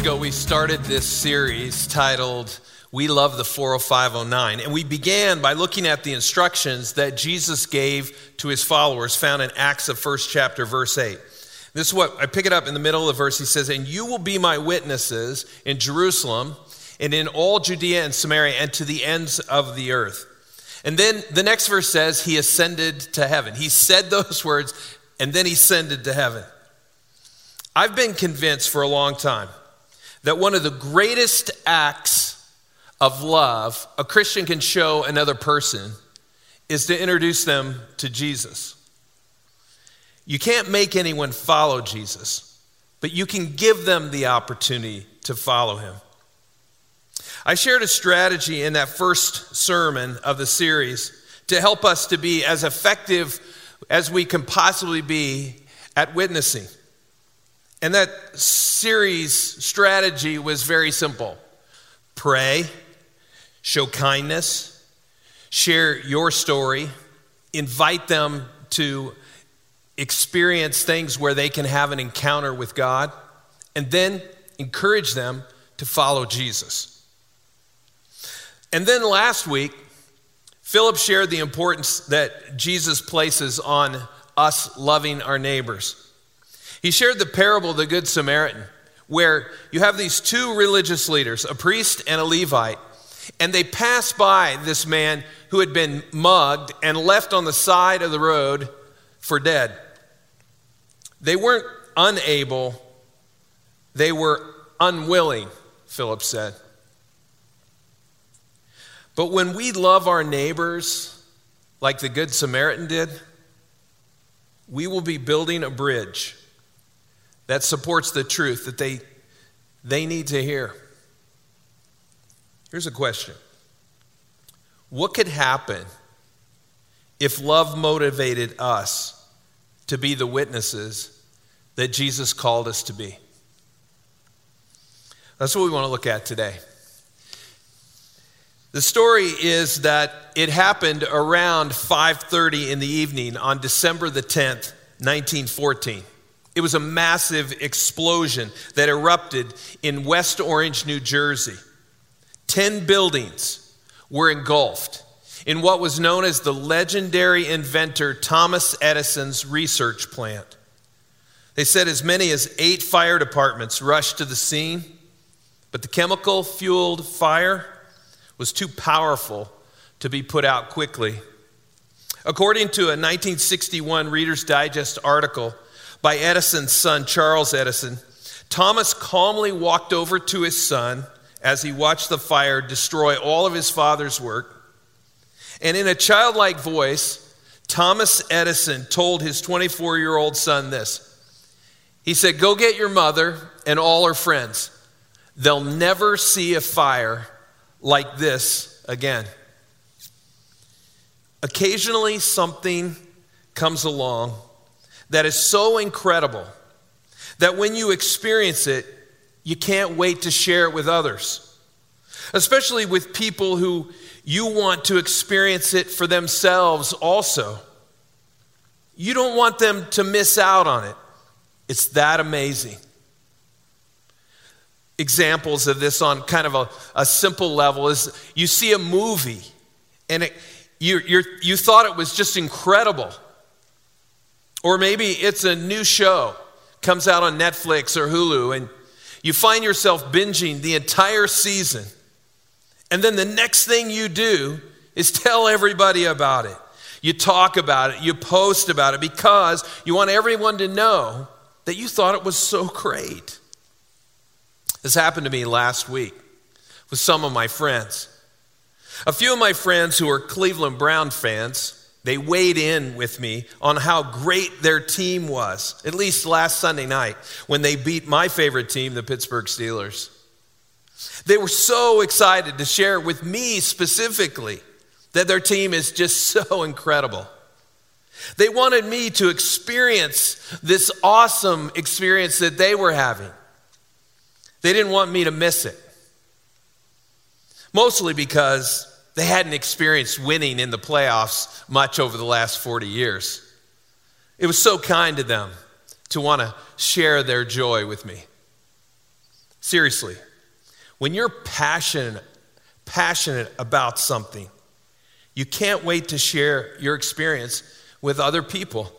ago, we started this series titled We Love the 40509. And we began by looking at the instructions that Jesus gave to his followers, found in Acts, of first chapter, verse 8. This is what I pick it up in the middle of the verse. He says, And you will be my witnesses in Jerusalem and in all Judea and Samaria and to the ends of the earth. And then the next verse says, He ascended to heaven. He said those words, and then he ascended to heaven. I've been convinced for a long time that one of the greatest acts of love a Christian can show another person is to introduce them to Jesus. You can't make anyone follow Jesus, but you can give them the opportunity to follow him. I shared a strategy in that first sermon of the series to help us to be as effective as we can possibly be at witnessing. And that series strategy was very simple pray, show kindness, share your story, invite them to experience things where they can have an encounter with God, and then encourage them to follow Jesus. And then last week, Philip shared the importance that Jesus places on us loving our neighbors. He shared the parable of the Good Samaritan, where you have these two religious leaders, a priest and a Levite, and they pass by this man who had been mugged and left on the side of the road for dead. They weren't unable, they were unwilling, Philip said. But when we love our neighbors like the Good Samaritan did, we will be building a bridge that supports the truth that they, they need to hear. Here's a question What could happen if love motivated us to be the witnesses that Jesus called us to be? That's what we want to look at today. The story is that it happened around 5:30 in the evening on December the 10th, 1914. It was a massive explosion that erupted in West Orange, New Jersey. 10 buildings were engulfed in what was known as the legendary inventor Thomas Edison's research plant. They said as many as eight fire departments rushed to the scene, but the chemical fueled fire was too powerful to be put out quickly. According to a 1961 Reader's Digest article, by Edison's son, Charles Edison, Thomas calmly walked over to his son as he watched the fire destroy all of his father's work. And in a childlike voice, Thomas Edison told his 24 year old son this. He said, Go get your mother and all her friends. They'll never see a fire like this again. Occasionally, something comes along that is so incredible that when you experience it, you can't wait to share it with others, especially with people who you want to experience it for themselves also. You don't want them to miss out on it. It's that amazing. Examples of this on kind of a, a simple level is you see a movie and it, you, you thought it was just incredible or maybe it's a new show, comes out on Netflix or Hulu, and you find yourself binging the entire season. And then the next thing you do is tell everybody about it. You talk about it, you post about it because you want everyone to know that you thought it was so great. This happened to me last week with some of my friends. A few of my friends who are Cleveland Brown fans they weighed in with me on how great their team was, at least last Sunday night when they beat my favorite team, the Pittsburgh Steelers. They were so excited to share with me specifically that their team is just so incredible. They wanted me to experience this awesome experience that they were having. They didn't want me to miss it. Mostly because they hadn't experienced winning in the playoffs much over the last 40 years. It was so kind of them to want to share their joy with me. Seriously, when you're passionate, passionate about something, you can't wait to share your experience with other people.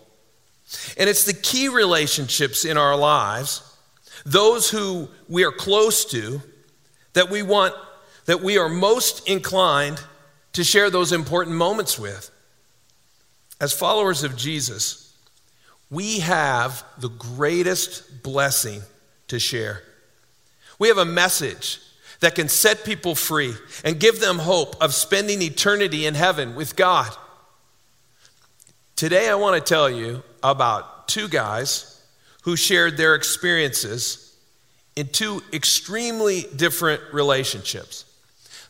And it's the key relationships in our lives, those who we are close to, that we want, that we are most inclined to share those important moments with. As followers of Jesus, we have the greatest blessing to share. We have a message that can set people free and give them hope of spending eternity in heaven with God. Today, I want to tell you about two guys who shared their experiences in two extremely different relationships.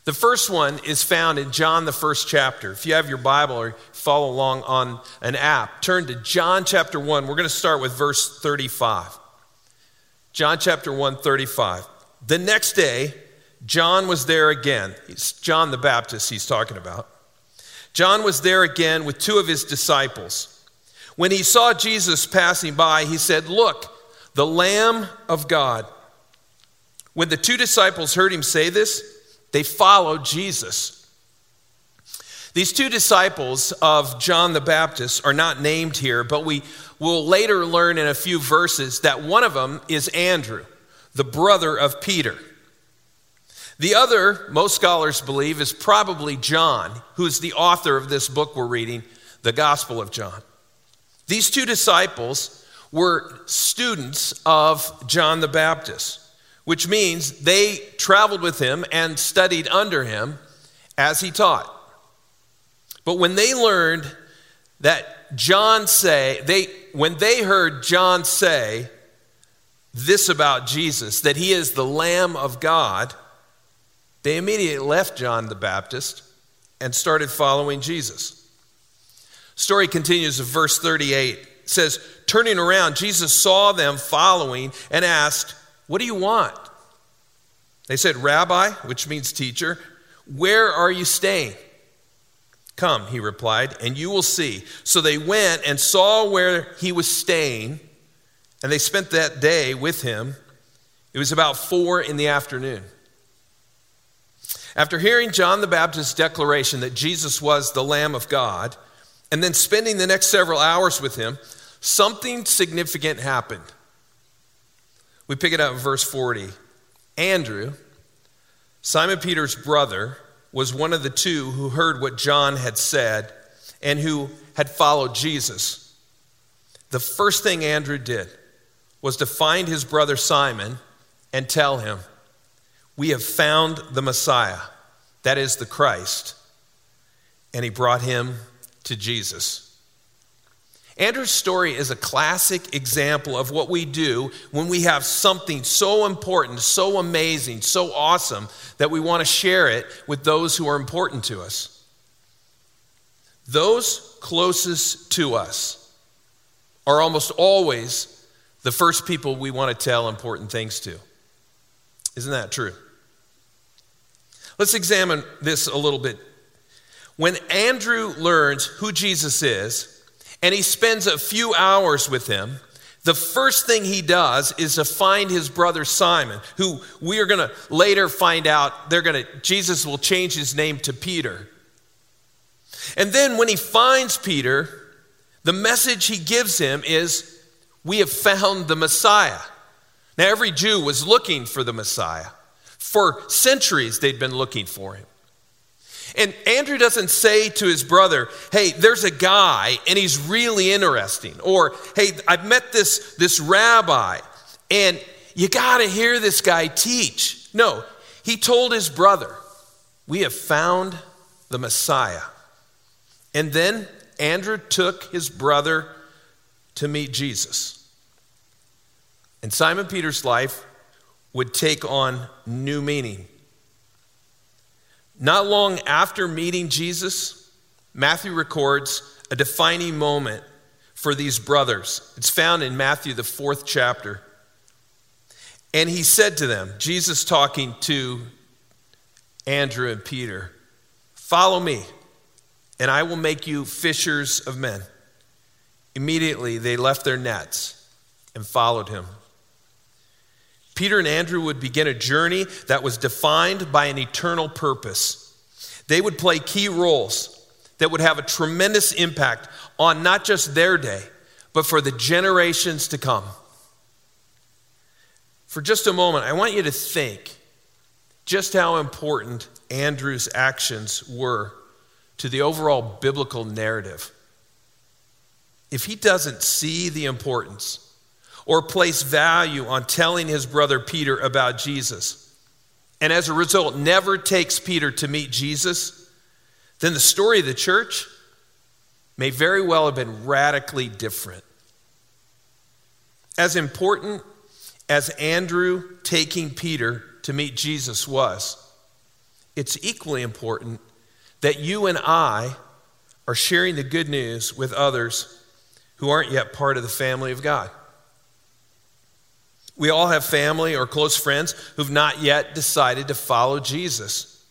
The first one is found in John, the first chapter. If you have your Bible or follow along on an app, turn to John chapter 1. We're going to start with verse 35. John chapter 1, 35. The next day, John was there again. It's John the Baptist he's talking about. John was there again with two of his disciples. When he saw Jesus passing by, he said, Look, the Lamb of God. When the two disciples heard him say this, they followed Jesus. These two disciples of John the Baptist are not named here, but we will later learn in a few verses that one of them is Andrew, the brother of Peter. The other, most scholars believe, is probably John, who's the author of this book we're reading, the Gospel of John. These two disciples were students of John the Baptist, which means they traveled with him and studied under him as he taught. But when they learned that John say, they when they heard John say this about Jesus, that he is the Lamb of God, they immediately left John the Baptist and started following Jesus. Story continues of verse 38. It says, Turning around, Jesus saw them following and asked, What do you want? They said, Rabbi, which means teacher, where are you staying? Come, he replied, and you will see. So they went and saw where he was staying, and they spent that day with him. It was about four in the afternoon. After hearing John the Baptist's declaration that Jesus was the Lamb of God, and then spending the next several hours with him, something significant happened. We pick it up in verse 40. Andrew, Simon Peter's brother, was one of the two who heard what John had said and who had followed Jesus. The first thing Andrew did was to find his brother Simon and tell him, we have found the Messiah, that is the Christ. And he brought him to Jesus. Andrew's story is a classic example of what we do when we have something so important, so amazing, so awesome that we want to share it with those who are important to us. Those closest to us are almost always the first people we want to tell important things to. Isn't that true? Let's examine this a little bit. When Andrew learns who Jesus is, and he spends a few hours with him, the first thing he does is to find his brother Simon, who we are going to later find out they're going to Jesus will change his name to Peter. And then when he finds Peter, the message he gives him is we have found the Messiah. Now every Jew was looking for the Messiah. For centuries, they'd been looking for him. And Andrew doesn't say to his brother, hey, there's a guy and he's really interesting. Or, hey, I've met this, this rabbi and you got to hear this guy teach. No, he told his brother, we have found the Messiah. And then Andrew took his brother to meet Jesus. And Simon Peter's life would take on new meaning. Not long after meeting Jesus, Matthew records a defining moment for these brothers. It's found in Matthew, the fourth chapter. And he said to them, Jesus talking to Andrew and Peter, Follow me, and I will make you fishers of men. Immediately they left their nets and followed him. Peter and Andrew would begin a journey that was defined by an eternal purpose. They would play key roles that would have a tremendous impact on not just their day, but for the generations to come. For just a moment, I want you to think just how important Andrew's actions were to the overall biblical narrative. If he doesn't see the importance or place value on telling his brother Peter about Jesus, and as a result never takes Peter to meet Jesus, then the story of the church may very well have been radically different. As important as Andrew taking Peter to meet Jesus was, it's equally important that you and I are sharing the good news with others who aren't yet part of the family of God. We all have family or close friends who've not yet decided to follow Jesus.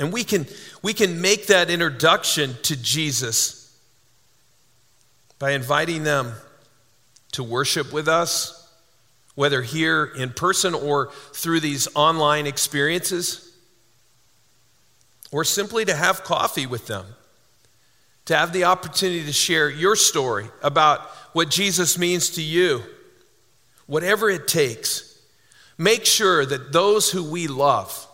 And we can, we can make that introduction to Jesus by inviting them to worship with us whether here in person or through these online experiences, or simply to have coffee with them, to have the opportunity to share your story about what Jesus means to you, whatever it takes. Make sure that those who we love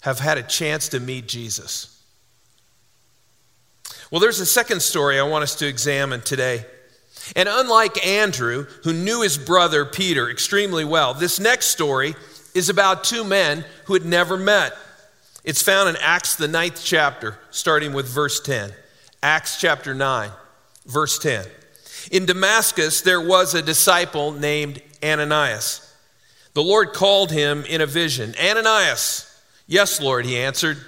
have had a chance to meet Jesus. Well, there's a second story I want us to examine today. And unlike Andrew, who knew his brother Peter extremely well, this next story is about two men who had never met. It's found in Acts, the ninth chapter, starting with verse 10. Acts chapter 9, verse 10. In Damascus, there was a disciple named Ananias. The Lord called him in a vision Ananias. Yes, Lord, he answered.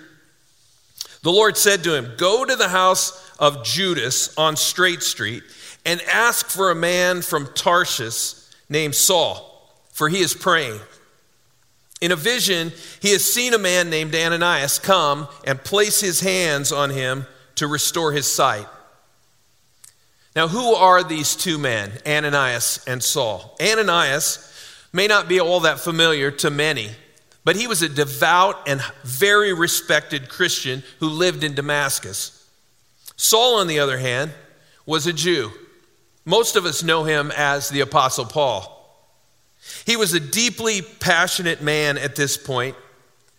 The Lord said to him, Go to the house of Judas on Straight Street and ask for a man from Tarshish named Saul, for he is praying. In a vision, he has seen a man named Ananias come and place his hands on him to restore his sight. Now, who are these two men, Ananias and Saul? Ananias may not be all that familiar to many, but he was a devout and very respected Christian who lived in Damascus. Saul, on the other hand, was a Jew most of us know him as the Apostle Paul. He was a deeply passionate man at this point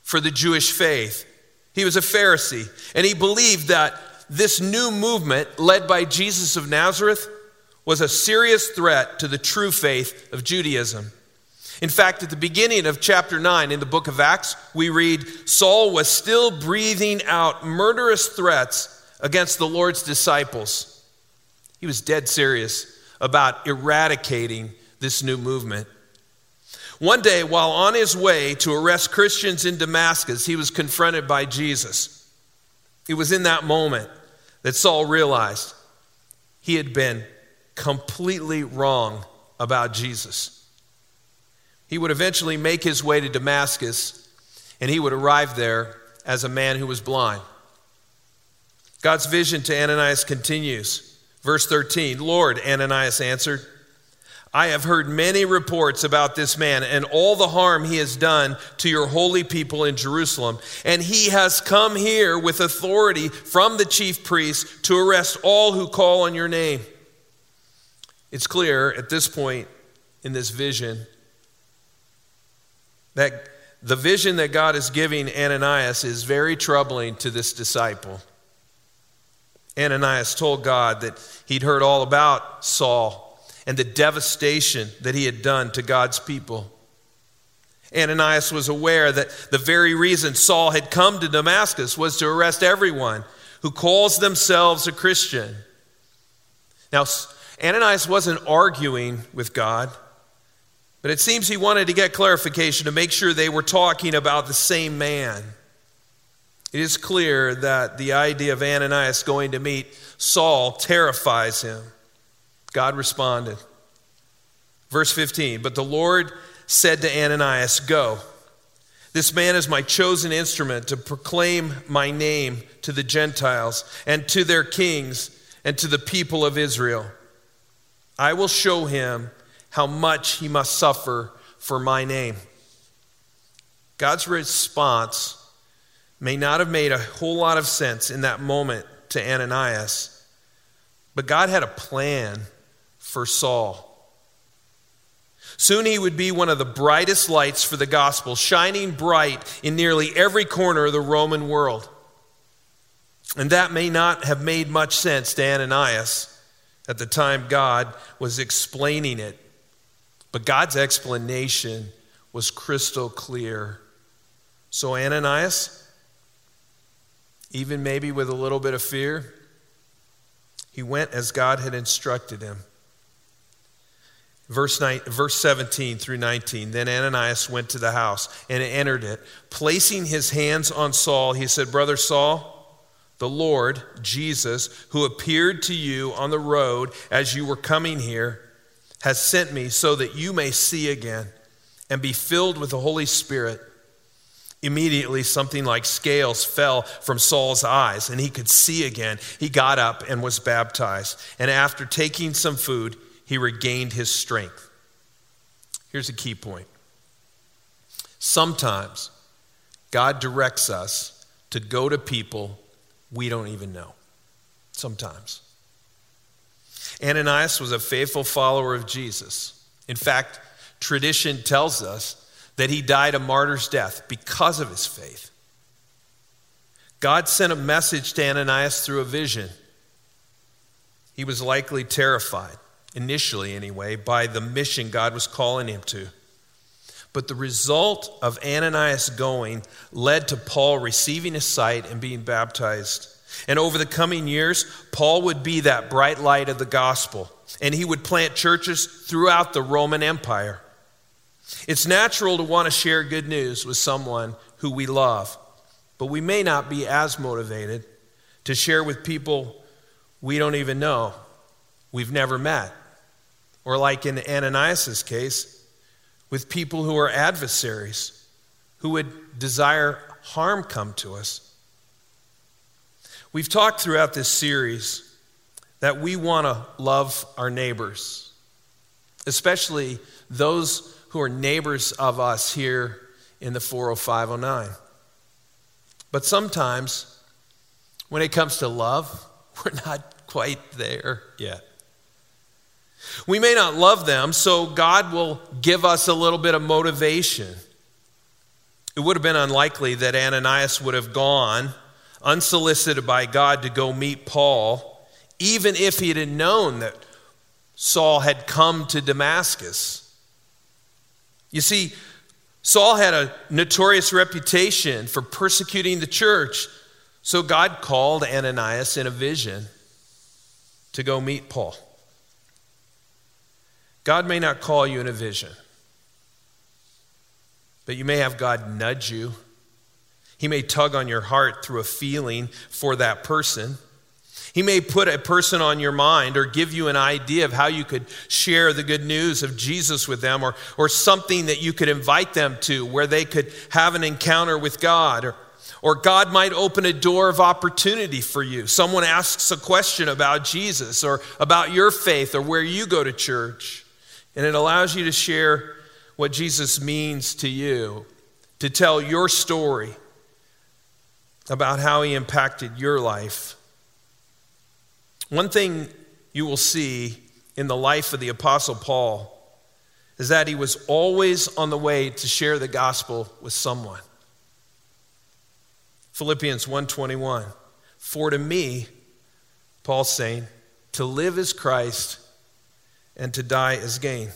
for the Jewish faith. He was a Pharisee, and he believed that this new movement, led by Jesus of Nazareth, was a serious threat to the true faith of Judaism. In fact, at the beginning of chapter 9 in the book of Acts, we read Saul was still breathing out murderous threats against the Lord's disciples. He was dead serious about eradicating this new movement. One day, while on his way to arrest Christians in Damascus, he was confronted by Jesus. It was in that moment that Saul realized he had been completely wrong about Jesus. He would eventually make his way to Damascus, and he would arrive there as a man who was blind. God's vision to Ananias continues. Verse 13 Lord, Ananias answered, I have heard many reports about this man and all the harm he has done to your holy people in Jerusalem. And he has come here with authority from the chief priests to arrest all who call on your name. It's clear at this point in this vision that the vision that God is giving Ananias is very troubling to this disciple. Ananias told God that he'd heard all about Saul and the devastation that he had done to God's people. Ananias was aware that the very reason Saul had come to Damascus was to arrest everyone who calls themselves a Christian. Now, Ananias wasn't arguing with God, but it seems he wanted to get clarification to make sure they were talking about the same man. It is clear that the idea of Ananias going to meet Saul terrifies him. God responded. Verse 15 But the Lord said to Ananias, Go. This man is my chosen instrument to proclaim my name to the Gentiles and to their kings and to the people of Israel. I will show him how much he must suffer for my name. God's response may not have made a whole lot of sense in that moment to Ananias, but God had a plan for Saul. Soon he would be one of the brightest lights for the gospel, shining bright in nearly every corner of the Roman world. And that may not have made much sense to Ananias at the time God was explaining it. But God's explanation was crystal clear. So, Ananias, even maybe with a little bit of fear, he went as God had instructed him. Verse, nine, verse 17 through 19. Then Ananias went to the house and entered it. Placing his hands on Saul, he said, Brother Saul, the Lord, Jesus, who appeared to you on the road as you were coming here, has sent me so that you may see again and be filled with the Holy Spirit. Immediately, something like scales fell from Saul's eyes, and he could see again. He got up and was baptized. And after taking some food, he regained his strength. Here's a key point sometimes God directs us to go to people we don't even know. Sometimes. Ananias was a faithful follower of Jesus. In fact, tradition tells us that he died a martyr's death because of his faith. God sent a message to Ananias through a vision. He was likely terrified, initially anyway, by the mission God was calling him to. But the result of Ananias going led to Paul receiving his sight and being baptized. And over the coming years, Paul would be that bright light of the gospel, and he would plant churches throughout the Roman Empire. It's natural to want to share good news with someone who we love, but we may not be as motivated to share with people we don't even know, we've never met. Or, like in Ananias' case, with people who are adversaries, who would desire harm come to us. We've talked throughout this series that we want to love our neighbors, especially those who are neighbors of us here in the 40509. But sometimes, when it comes to love, we're not quite there yet. We may not love them, so God will give us a little bit of motivation. It would have been unlikely that Ananias would have gone unsolicited by God to go meet Paul, even if he had known that Saul had come to Damascus. You see, Saul had a notorious reputation for persecuting the church, so God called Ananias in a vision to go meet Paul. God may not call you in a vision, but you may have God nudge you. He may tug on your heart through a feeling for that person. He may put a person on your mind or give you an idea of how you could share the good news of Jesus with them or, or something that you could invite them to where they could have an encounter with God. Or, or God might open a door of opportunity for you. Someone asks a question about Jesus or about your faith or where you go to church. And it allows you to share what Jesus means to you, to tell your story about how he impacted your life. One thing you will see in the life of the Apostle Paul is that he was always on the way to share the gospel with someone. Philippians 1:21 For to me Paul's saying to live is Christ and to die as gain.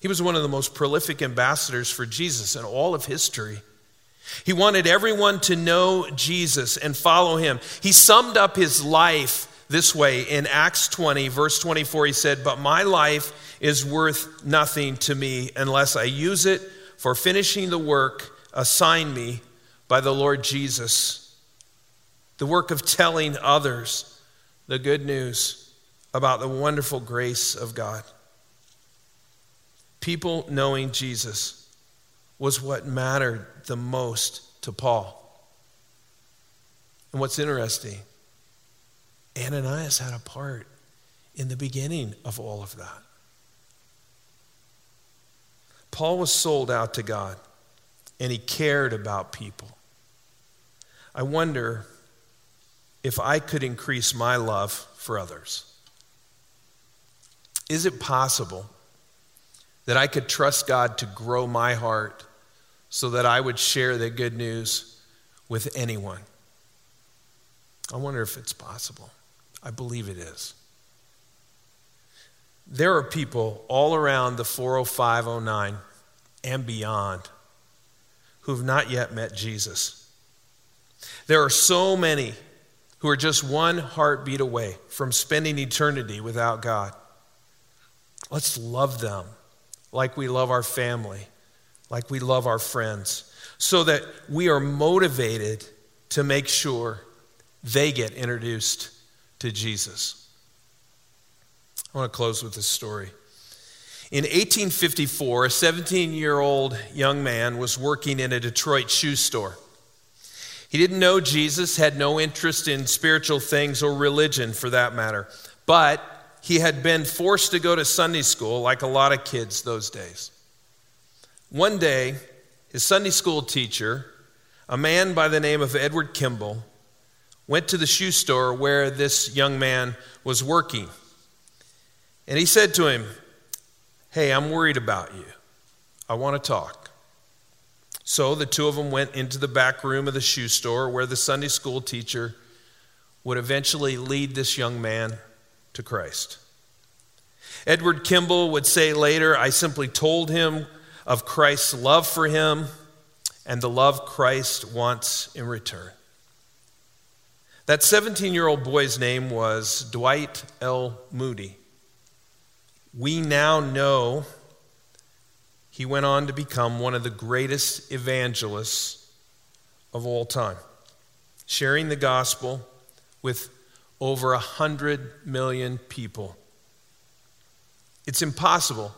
He was one of the most prolific ambassadors for Jesus in all of history. He wanted everyone to know Jesus and follow him. He summed up his life this way in Acts 20, verse 24. He said, But my life is worth nothing to me unless I use it for finishing the work assigned me by the Lord Jesus. The work of telling others the good news about the wonderful grace of God. People knowing Jesus was what mattered the most to Paul. And what's interesting, Ananias had a part in the beginning of all of that. Paul was sold out to God and he cared about people. I wonder if I could increase my love for others. Is it possible that I could trust God to grow my heart so that I would share the good news with anyone? I wonder if it's possible. I believe it is. There are people all around the 40509 and beyond who have not yet met Jesus. There are so many who are just one heartbeat away from spending eternity without God. Let's love them like we love our family, like we love our friends, so that we are motivated to make sure they get introduced to Jesus. I want to close with this story. In 1854, a 17 year old young man was working in a Detroit shoe store. He didn't know Jesus, had no interest in spiritual things or religion for that matter, but he had been forced to go to Sunday school like a lot of kids those days. One day, his Sunday school teacher, a man by the name of Edward Kimball, went to the shoe store where this young man was working. And he said to him, Hey, I'm worried about you. I want to talk. So the two of them went into the back room of the shoe store where the Sunday school teacher would eventually lead this young man to Christ. Edward Kimball would say later, I simply told him of Christ's love for him and the love Christ wants in return. That 17 year old boy's name was Dwight L. Moody. We now know he went on to become one of the greatest evangelists of all time, sharing the gospel with over 100 million people. It's impossible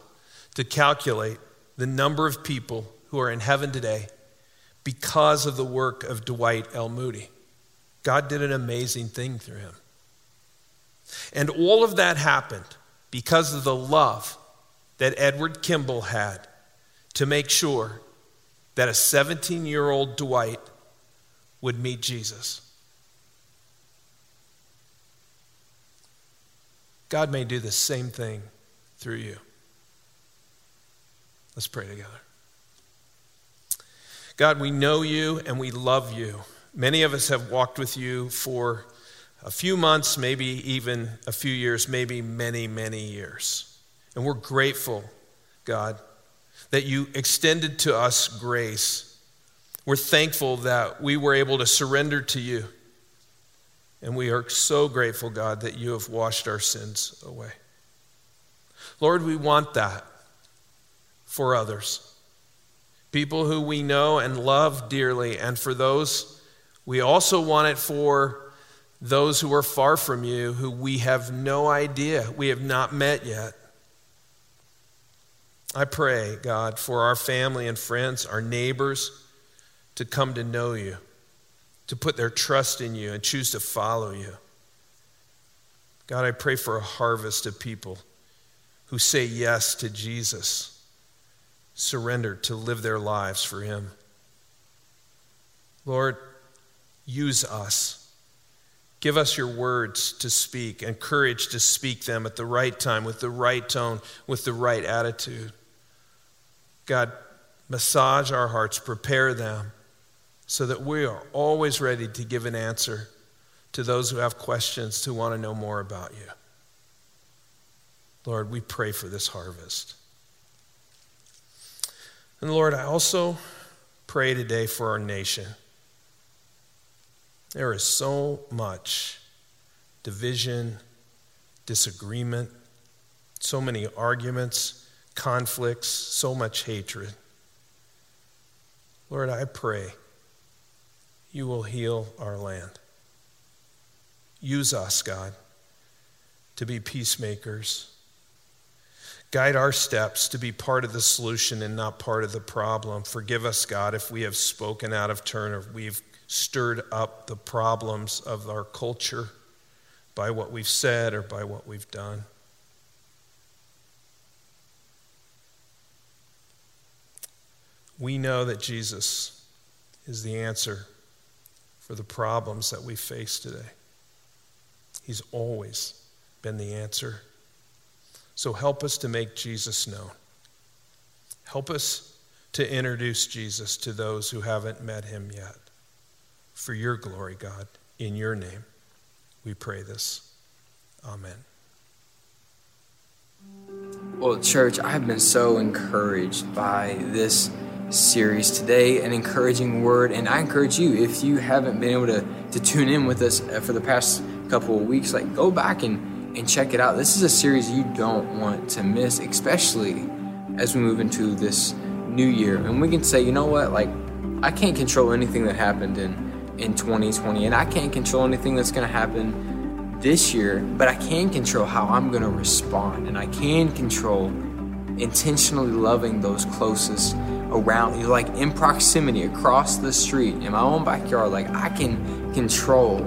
to calculate the number of people who are in heaven today because of the work of Dwight L. Moody. God did an amazing thing through him. And all of that happened because of the love that Edward Kimball had to make sure that a 17 year old Dwight would meet Jesus. God may do the same thing through you. Let's pray together. God, we know you and we love you. Many of us have walked with you for a few months, maybe even a few years, maybe many, many years. And we're grateful, God, that you extended to us grace. We're thankful that we were able to surrender to you. And we are so grateful, God, that you have washed our sins away. Lord, we want that for others. People who we know and love dearly, and for those, we also want it for those who are far from you, who we have no idea, we have not met yet. I pray, God, for our family and friends, our neighbors, to come to know you, to put their trust in you and choose to follow you. God, I pray for a harvest of people who say yes to Jesus, surrender to live their lives for Him. Lord, use us. Give us your words to speak and courage to speak them at the right time, with the right tone, with the right attitude. God, massage our hearts, prepare them so that we are always ready to give an answer to those who have questions, who want to know more about you. Lord, we pray for this harvest. And Lord, I also pray today for our nation. There is so much division, disagreement, so many arguments, conflicts, so much hatred. Lord, I pray you will heal our land. Use us, God, to be peacemakers Guide our steps to be part of the solution and not part of the problem. Forgive us, God, if we have spoken out of turn or we've stirred up the problems of our culture by what we've said or by what we've done. we know that Jesus is the answer for the problems that we face today. He's always been the answer. So help us to make Jesus known. Help us to introduce Jesus to those who haven't met him yet. For your glory, God, in your name, we pray this. Amen. Well, church, I've been so encouraged by this series today, an encouraging word. And I encourage you, if you haven't been able to, to tune in with us uh, for the past couple of weeks, like go back and, and check it out. This is a series you don't want to miss, especially as we move into this new year. And we can say, you know what, like I can't control anything that happened in, in 2020, and I can't control anything that's going to happen this year, but I can control how I'm going to respond, and I can control intentionally loving those closest around you, like in proximity across the street in my own backyard. Like I can control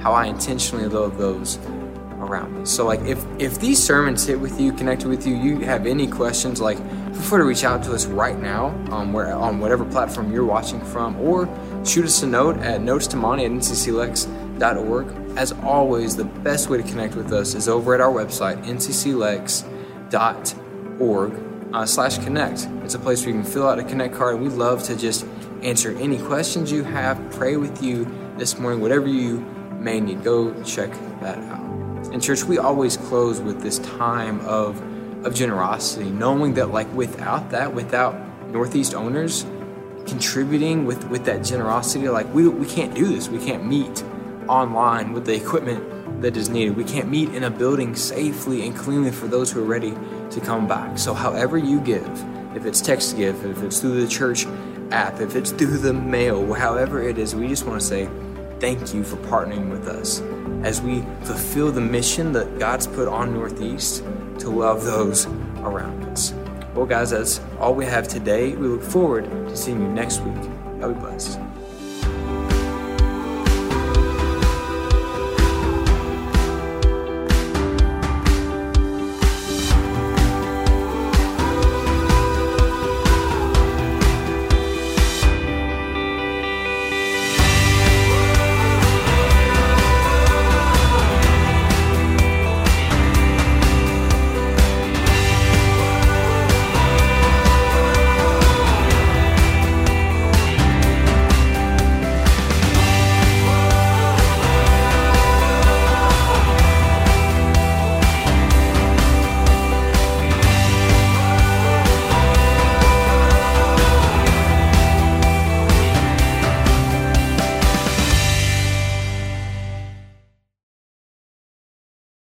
how I intentionally love those around me. So like if if these sermons hit with you, connected with you, you have any questions, like feel free to reach out to us right now um, where, on whatever platform you're watching from, or shoot us a note at notes to Monty at ncclex.org. As always, the best way to connect with us is over at our website, ncclex.org uh, slash connect. It's a place where you can fill out a connect card. And we love to just answer any questions you have, pray with you this morning, whatever you may need. Go check that out. In church, we always close with this time of, of generosity, knowing that like without that, without Northeast owners contributing with, with that generosity, like we, we can't do this. We can't meet online with the equipment that is needed. We can't meet in a building safely and cleanly for those who are ready to come back. So, however you give, if it's text give, if it's through the church app, if it's through the mail, however it is, we just want to say thank you for partnering with us as we fulfill the mission that God's put on Northeast to love those around us. Well, guys, that's all we have today. We look forward to seeing you next week. God be blessed.